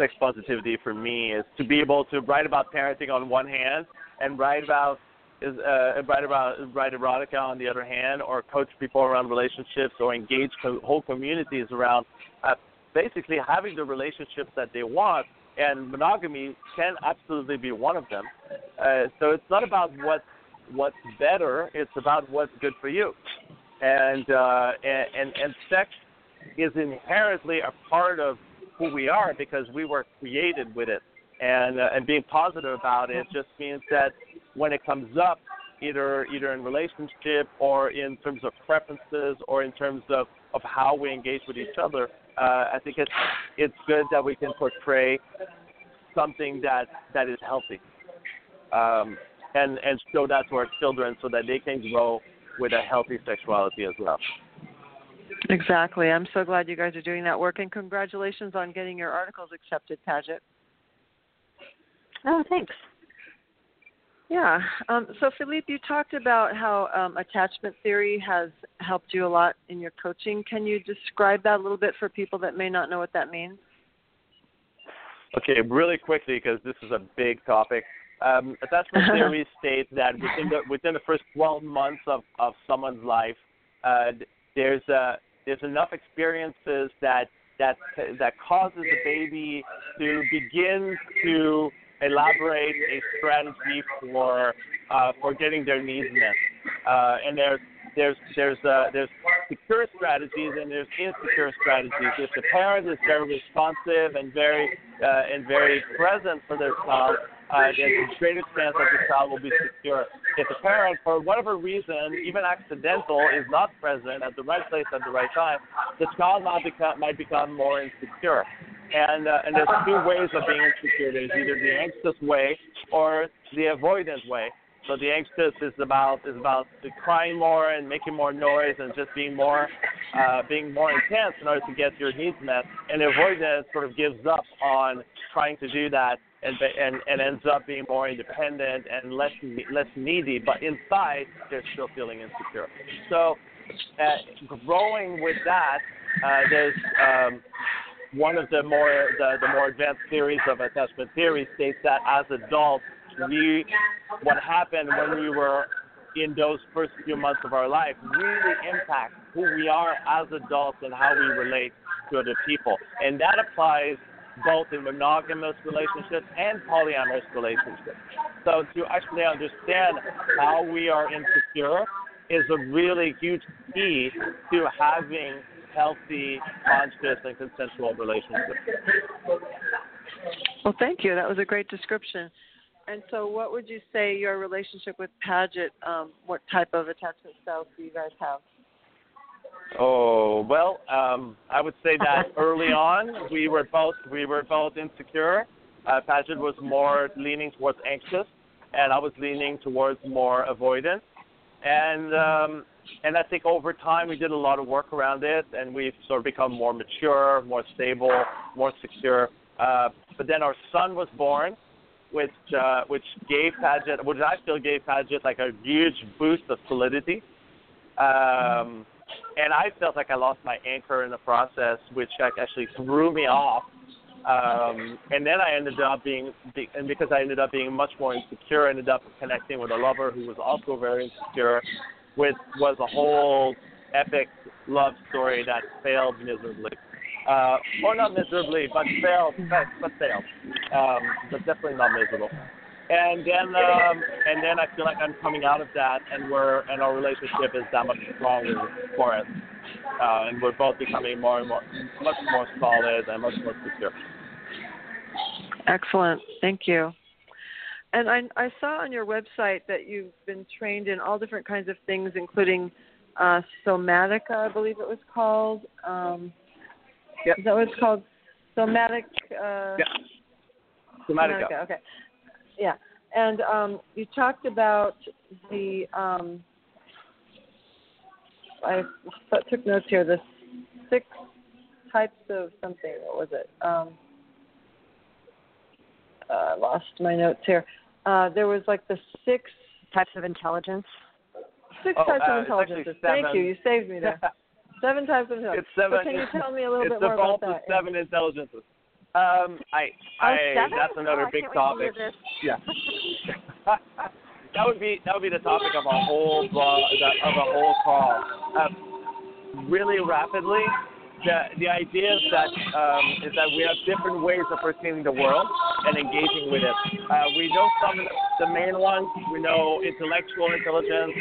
sex positivity for me is to be able to write about parenting on one hand and write about is uh, write about write erotica on the other hand, or coach people around relationships, or engage co- whole communities around uh, basically having the relationships that they want. And monogamy can absolutely be one of them. Uh, so it's not about what what's better; it's about what's good for you. And uh, and, and and sex is inherently a part of who we are because we were created with it. And uh, and being positive about it just means that when it comes up, either either in relationship or in terms of preferences or in terms of, of how we engage with each other, uh, I think it's it's good that we can portray something that that is healthy, um, and and show that to our children so that they can grow with a healthy sexuality as well. Exactly. I'm so glad you guys are doing that work, and congratulations on getting your articles accepted, Paget. Oh, thanks. Yeah. Um, so, Philippe, you talked about how um, attachment theory has helped you a lot in your coaching. Can you describe that a little bit for people that may not know what that means? Okay, really quickly because this is a big topic. Um, attachment theory states that within the within the first 12 months of, of someone's life, uh, there's uh, there's enough experiences that that that causes the baby to begin to elaborate a strategy for uh, for getting their needs met. Uh, and there's there's there's uh, there's secure strategies and there's insecure strategies. If the parent is very responsive and very uh, and very present for their child, uh, there's a greater chance that the child will be secure. If the parent, for whatever reason, even accidental, is not present at the right place at the right time, the child might become might become more insecure. And uh, and there's two ways of being insecure. There's either the anxious way or the avoidant way. So the anxious is about is about crying more and making more noise and just being more uh, being more intense in order to get your needs met. And the avoidant sort of gives up on trying to do that and and and ends up being more independent and less less needy. But inside, they're still feeling insecure. So uh, growing with that, uh, there's um, one of the more the, the more advanced theories of attachment theory states that as adults we what happened when we were in those first few months of our life really impacts who we are as adults and how we relate to other people. And that applies both in monogamous relationships and polyamorous relationships. So to actually understand how we are insecure is a really huge key to having healthy, conscious, and consensual relationships. Well, thank you. That was a great description. And so, what would you say your relationship with Paget? Um, what type of attachment styles do you guys have? Oh well, um, I would say that early on we were both we were both insecure. Uh, Paget was more leaning towards anxious, and I was leaning towards more avoidance. And um, and I think over time we did a lot of work around it, and we've sort of become more mature, more stable, more secure. Uh, but then our son was born, which uh, which gave Paget, which I feel gave Paget like a huge boost of solidity. Um, and I felt like I lost my anchor in the process, which actually threw me off. Um, and then I ended up being, and because I ended up being much more insecure, I ended up connecting with a lover who was also very insecure, which was a whole epic love story that failed miserably. Uh, or not miserably, but failed, but, but failed. Um, but definitely not miserable. And then, um, and then I feel like I'm coming out of that, and we're, and our relationship is that much stronger for us. Uh, and we're both becoming more and more, much more solid and much more secure. Excellent. Thank you. And I, I saw on your website that you've been trained in all different kinds of things, including uh, somatica, I believe it was called. Um, Yep. Is that what it's called? Somatic. Uh, Yeah. Somatica. somatica. Okay. Yeah. And um, you talked about the. Um, I took notes here. The six types of something. What was it? Um, uh, I lost my notes here. Uh, there was like the six types of intelligence. Six Oh, types uh, of it's intelligence. actually Thank you. You saved me there. seven types of intelligence. It's seven. But can you tell me a little it's bit more the about vault of that? seven intelligences. Um, I, Oh, I, seven? that's another Oh, big can't wait to topic. Yeah. that would be that would be the topic of a whole blo- of a whole call. Um, really rapidly, the the idea is that um, is that we have different ways of perceiving the world and engaging with it. Uh, we know some of the, the main ones. We know intellectual intelligence.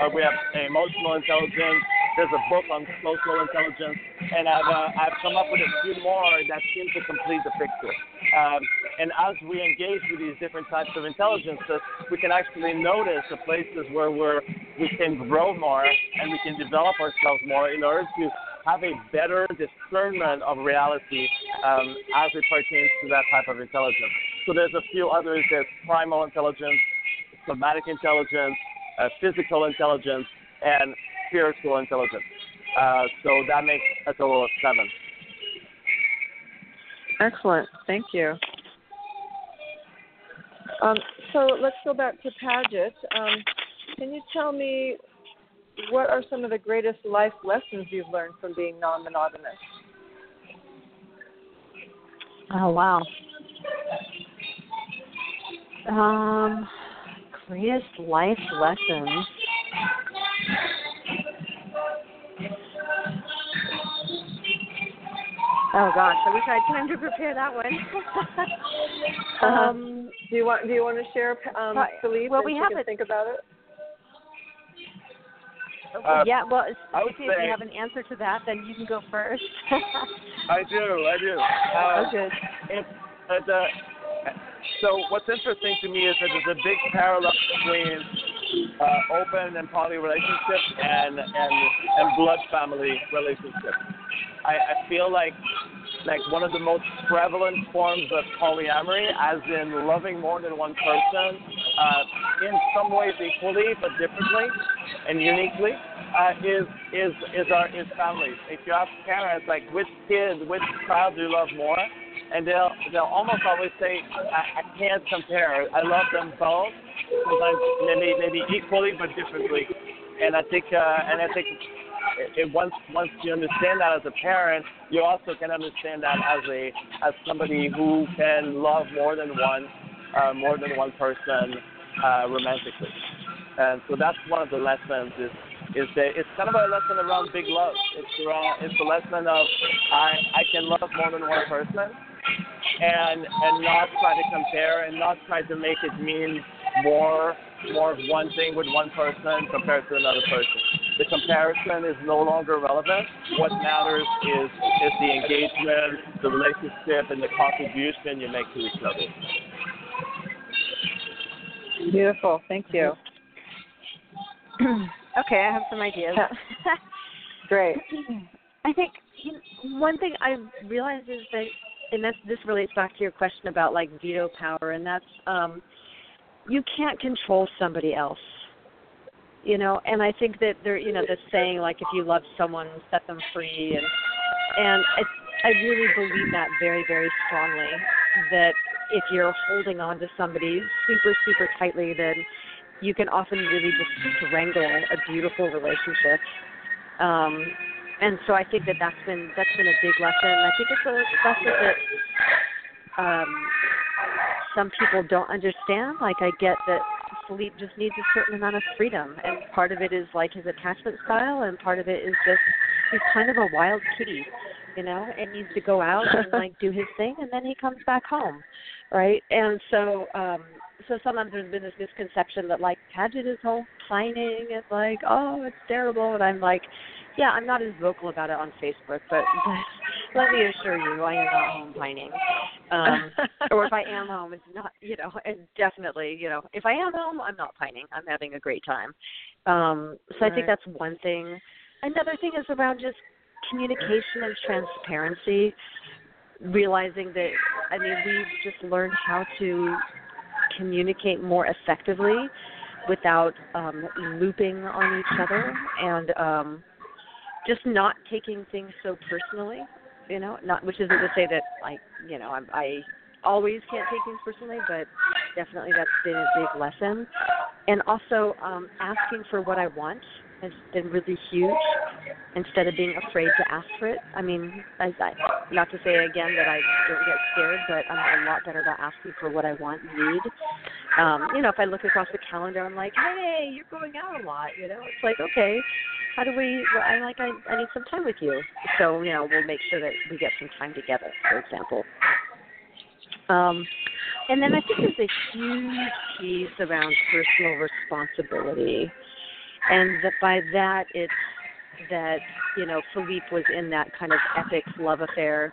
Uh, we have emotional intelligence. There's a book on social intelligence, and I've uh, I've come up with a few more that seem to complete the picture. Um, and as we engage with these different types of intelligences, we can actually notice the places where we're we can grow more and we can develop ourselves more in order to have a better discernment of reality um, as it pertains to that type of intelligence. So there's a few others. There's primal intelligence, somatic intelligence, uh, physical intelligence, and spiritual intelligence. Uh, so that makes a total of seven. Excellent. Thank you. Um, so let's go back to Paget. Um, can you tell me what are some of the greatest life lessons you've learned from being non-monogamous? Oh wow. Um, greatest life lessons. Oh gosh, I wish I had time to prepare that one. um, Do you want Do you want to share, um, Philippe? Well, we have can it. think about it. Uh, yeah, well, I would if you have an answer to that, then you can go first. I do, I do. Uh, Okay. It's, uh, so what's interesting to me is that there's a big parallel between uh, open and poly relationships and and and blood family relationships. I, I feel like like one of the most prevalent forms of polyamory, as in loving more than one person, uh, in some ways equally but differently and uniquely, uh, is is is our is families. If you ask parents like which kid, which child do you love more, and they'll they'll almost always say I, I can't compare. I love them both. Sometimes maybe maybe equally but differently. And I think uh, and I think it, once once you understand that as a parent, you also can understand that as a as somebody who can love more than one uh, more than one person uh, romantically. And so that's one of the lessons is is that it's kind of a lesson around big love. It's around it's a lesson of I I can love more than one person and and not try to compare and not try to make it mean more more of one thing with one person compared to another person. The comparison is no longer relevant. What matters is is the engagement, the relationship, and the contribution you make to each other. Beautiful. Thank you. Mm-hmm. okay, I have some ideas. Great. I think one thing I realized is that, and that's this relates back to your question about like veto power, and that's um, you can't control somebody else. You know, and I think that there, you know, the saying like if you love someone, set them free, and and I, I really believe that very, very strongly. That if you're holding on to somebody super, super tightly, then you can often really just strangle a beautiful relationship. Um, and so I think that that's been that's been a big lesson. I think it's a lesson that um, some people don't understand. Like I get that Philippe just needs a certain amount of freedom, and part of it is like his attachment style, and part of it is just he's kind of a wild kitty, you know, and needs to go out and like do his thing, and then he comes back home, right? And so um, so sometimes there's been this misconception that like Paget is home pining and like oh it's terrible, and I'm like yeah, I'm not as vocal about it on Facebook, but, but let me assure you, I am not home pining. Um, or if I am home, it's not, you know, definitely, you know, if I am home, I'm not pining. I'm having a great time. Um, so I think that's one thing. Another thing is around just communication and transparency. Realizing that, I mean, we've just learned how to communicate more effectively without um, looping on each other and um, just not taking things so personally. You know, not which isn't to say that I, you know, I, I always can't take things personally, but definitely that's been a big lesson. And also um, asking for what I want has been really huge instead of being afraid to ask for it. I mean, I, I, not to say again that I don't get scared, but I'm a lot better about asking for what I want and need. Um, you know, if I look across the calendar, I'm like, hey, you're going out a lot. You know, it's like, okay, how do we? Well, I like, I, I need some time with you. So, you know, we'll make sure that we get some time together, for example. Um, and then I think there's a huge piece around personal responsibility and that by that it's that you know Philippe was in that kind of epic love affair,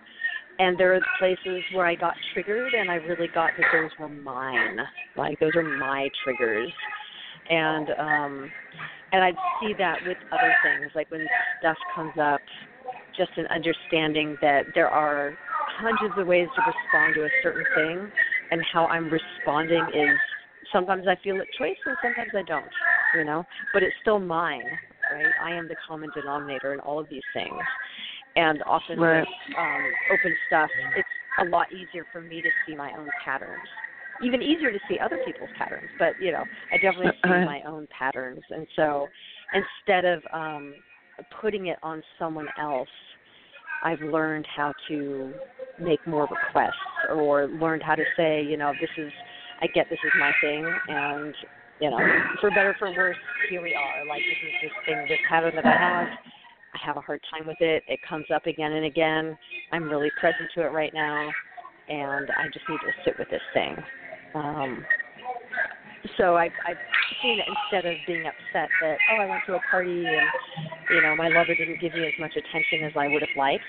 and there are places where I got triggered, and I really got that those were mine, like those are my triggers, and um, and I'd see that with other things, like when stuff comes up, just an understanding that there are hundreds of ways to respond to a certain thing, and how I'm responding is sometimes I feel it choice, and sometimes I don't you know, but it's still mine, right? I am the common denominator in all of these things. And often right. with um, open stuff, it's a lot easier for me to see my own patterns. Even easier to see other people's patterns, but you know, I definitely see my own patterns. And so, instead of um, putting it on someone else, I've learned how to make more requests or learned how to say, you know, this is I get this is my thing and you know, for better or for worse, here we are. Like this is this thing, this pattern that I have. I have a hard time with it. It comes up again and again. I'm really present to it right now, and I just need to sit with this thing. Um, so I, I've seen it instead of being upset that oh I went to a party and you know my lover didn't give me as much attention as I would have liked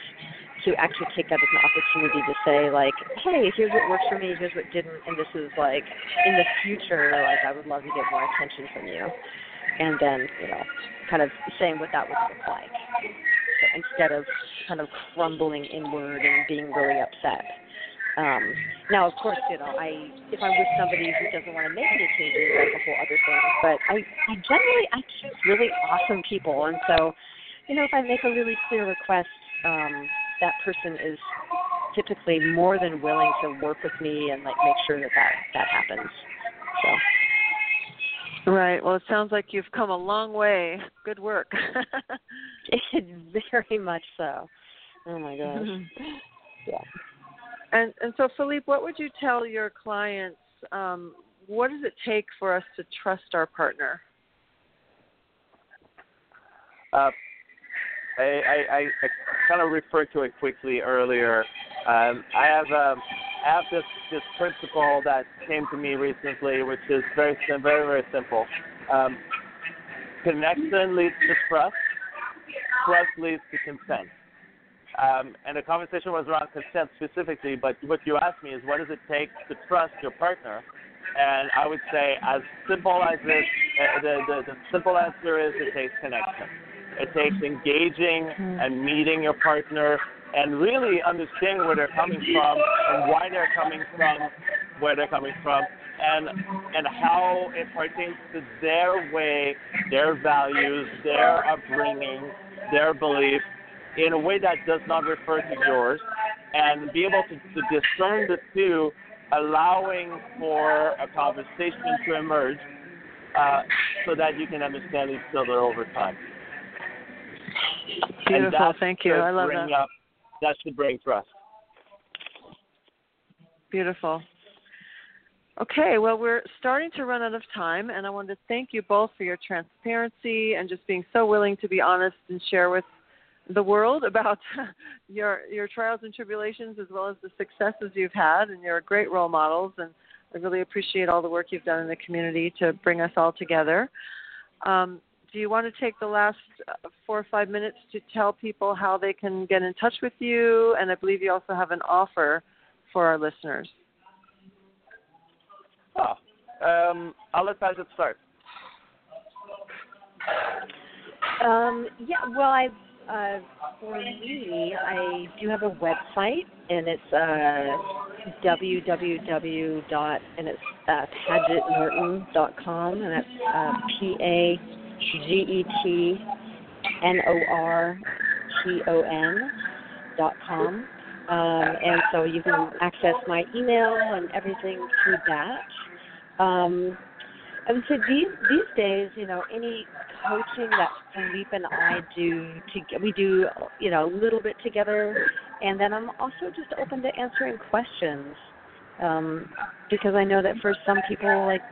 to actually take that as an opportunity to say like, hey, here's what works for me, here's what didn't, and this is like in the future, like I would love to get more attention from you, and then you know, kind of saying what that would look like. So instead of kind of crumbling inward and being really upset. Um, now, of course, you know, I if I'm with somebody who doesn't want to make any changes, that's a whole other thing. But I, I generally I choose really awesome people, and so, you know, if I make a really clear request, um, that person is typically more than willing to work with me and like make sure that that, that happens. So. Right. Well, it sounds like you've come a long way. Good work. Very much so. Oh my gosh. Mm-hmm. Yeah. And and so Philippe, what would you tell your clients? Um, what does it take for us to trust our partner? Uh, I, I, I kind of referred to it quickly earlier. Um, I have um, I have this this principle that came to me recently, which is very very very simple. Um, connection leads to trust. Trust leads to consent. Um, and the conversation was around consent specifically, but what you asked me is what does it take to trust your partner? And I would say, as simple as this, uh, the, the, the simple answer is it takes connection. It takes engaging hmm. and meeting your partner and really understanding where they're coming from and why they're coming from, where they're coming from, and and how it pertains to their way, their values, their upbringing, their beliefs, in a way that does not refer to yours, and be able to, to discern the two, allowing for a conversation to emerge, uh, so that you can understand each other over time. Beautiful. Thank you. I love that. Up, that should bring trust. Beautiful. Okay, well, we're starting to run out of time, and I want to thank you both for your transparency and just being so willing to be honest and share with the world about your your trials and tribulations as well as the successes you've had, and you're great role models. And I really appreciate all the work you've done in the community to bring us all together. Um, do you want to take the last uh, four or five minutes to tell people how they can get in touch with you? And I believe you also have an offer for our listeners. Oh, um, I'll let Paget start. Um, yeah, well, I uh, for me, I do have a website, and it's uh, www dot and it's uh, pagetnorton.com, and that's uh, p a G E T N O R T O N. leadingageLove.com. Um, and so you can access my email and everything through that. Um, and so these these days, you know, any coaching that Philippe and I do, to, we do, you know, a little bit together, and then I'm also just open to answering questions, um, because I know that for some people, like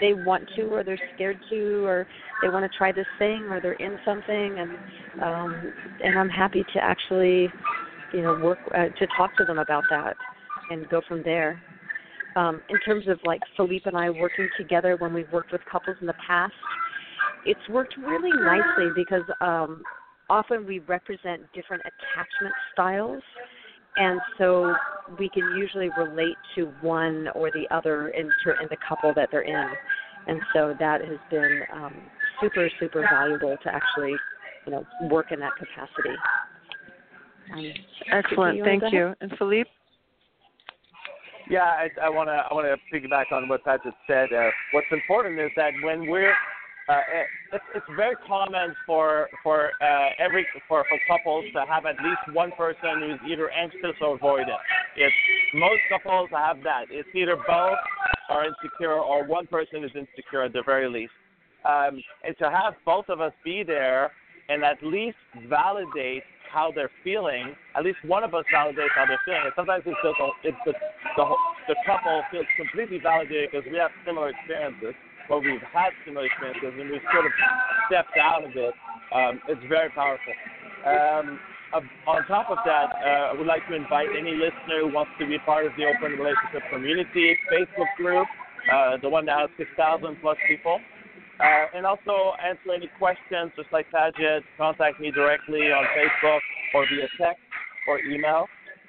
they want to, or they're scared to, or they want to try this thing, or they're in something, and um, and I'm happy to actually, you know, work uh, to talk to them about that, and go from there um, in terms of like Philippe and I working together when we've worked with couples in the past, it's worked really nicely because um, often we represent different attachment styles, and so we can usually relate to one or the other in, in the couple that they're in, and so that has been um, super super valuable to actually you know work in that capacity. Um, Excellent, thank you. And Philippe. Yeah, I, I want to I want to piggyback on what Pat just said. Uh, what's important is that when we're uh, it's, it's very common for for uh, every for, for couples to have at least one person who's either anxious or avoidant. It's most couples have that. It's either both are insecure or one person is insecure at the very least. Um, and to have both of us be there and at least validate how they're feeling. At least one of us validates how they're feeling. And sometimes it's just it's the the, the couple feels completely validated because we have similar experiences, or we've had similar experiences, and we've sort of stepped out of it. Um, it's very powerful. Um, uh, on top of that, uh, I would like to invite any listener who wants to be part of the Open Relationship Community Facebook group, uh, the one that has 6,000 plus people. Uh, and also answer any questions, just like Paget, contact me directly on Facebook or via text or email.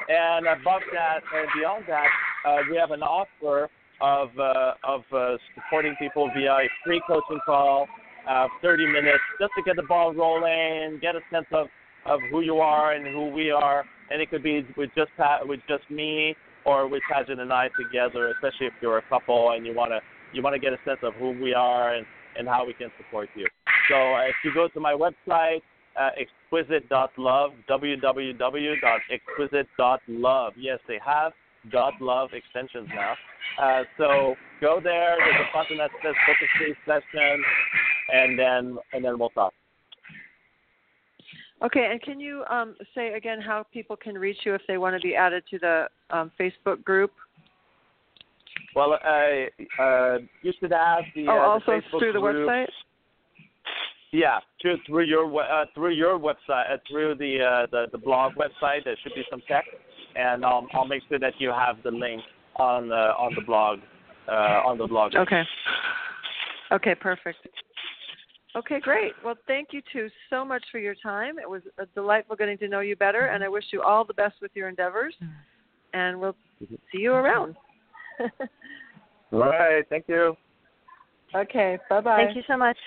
And above that and beyond that, uh, we have an offer of uh, of uh, supporting people via a free coaching call, uh, 30 minutes, just to get the ball rolling, get a sense of of who you are and who we are. And it could be with just Pat, with just me or with Paget and I together, especially if you're a couple and you want to you want to get a sense of who we are and and how we can support you. So uh, if you go to my website, uh, exquisite.love, www.exquisite.love. Yes, they have dot love extensions now. Uh, so go there. There's a button that says book a free session, and then and then we'll talk. Okay, and can you um, say again how people can reach you if they want to be added to the um, Facebook group? Well, uh, uh, you should ask the. Oh, uh, also the through the group. website. Yeah, through through your uh, through your website, uh, through the, uh, the the blog website. There should be some text, and um, I'll make sure that you have the link on uh, on the blog uh, on the blog. Okay. Okay, perfect. Okay, great. Well, thank you two so much for your time. It was a delightful getting to know you better, and I wish you all the best with your endeavors. And we'll see you around. All right. Thank you. Okay. Bye bye. Thank you so much.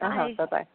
Uh-huh. Bye bye.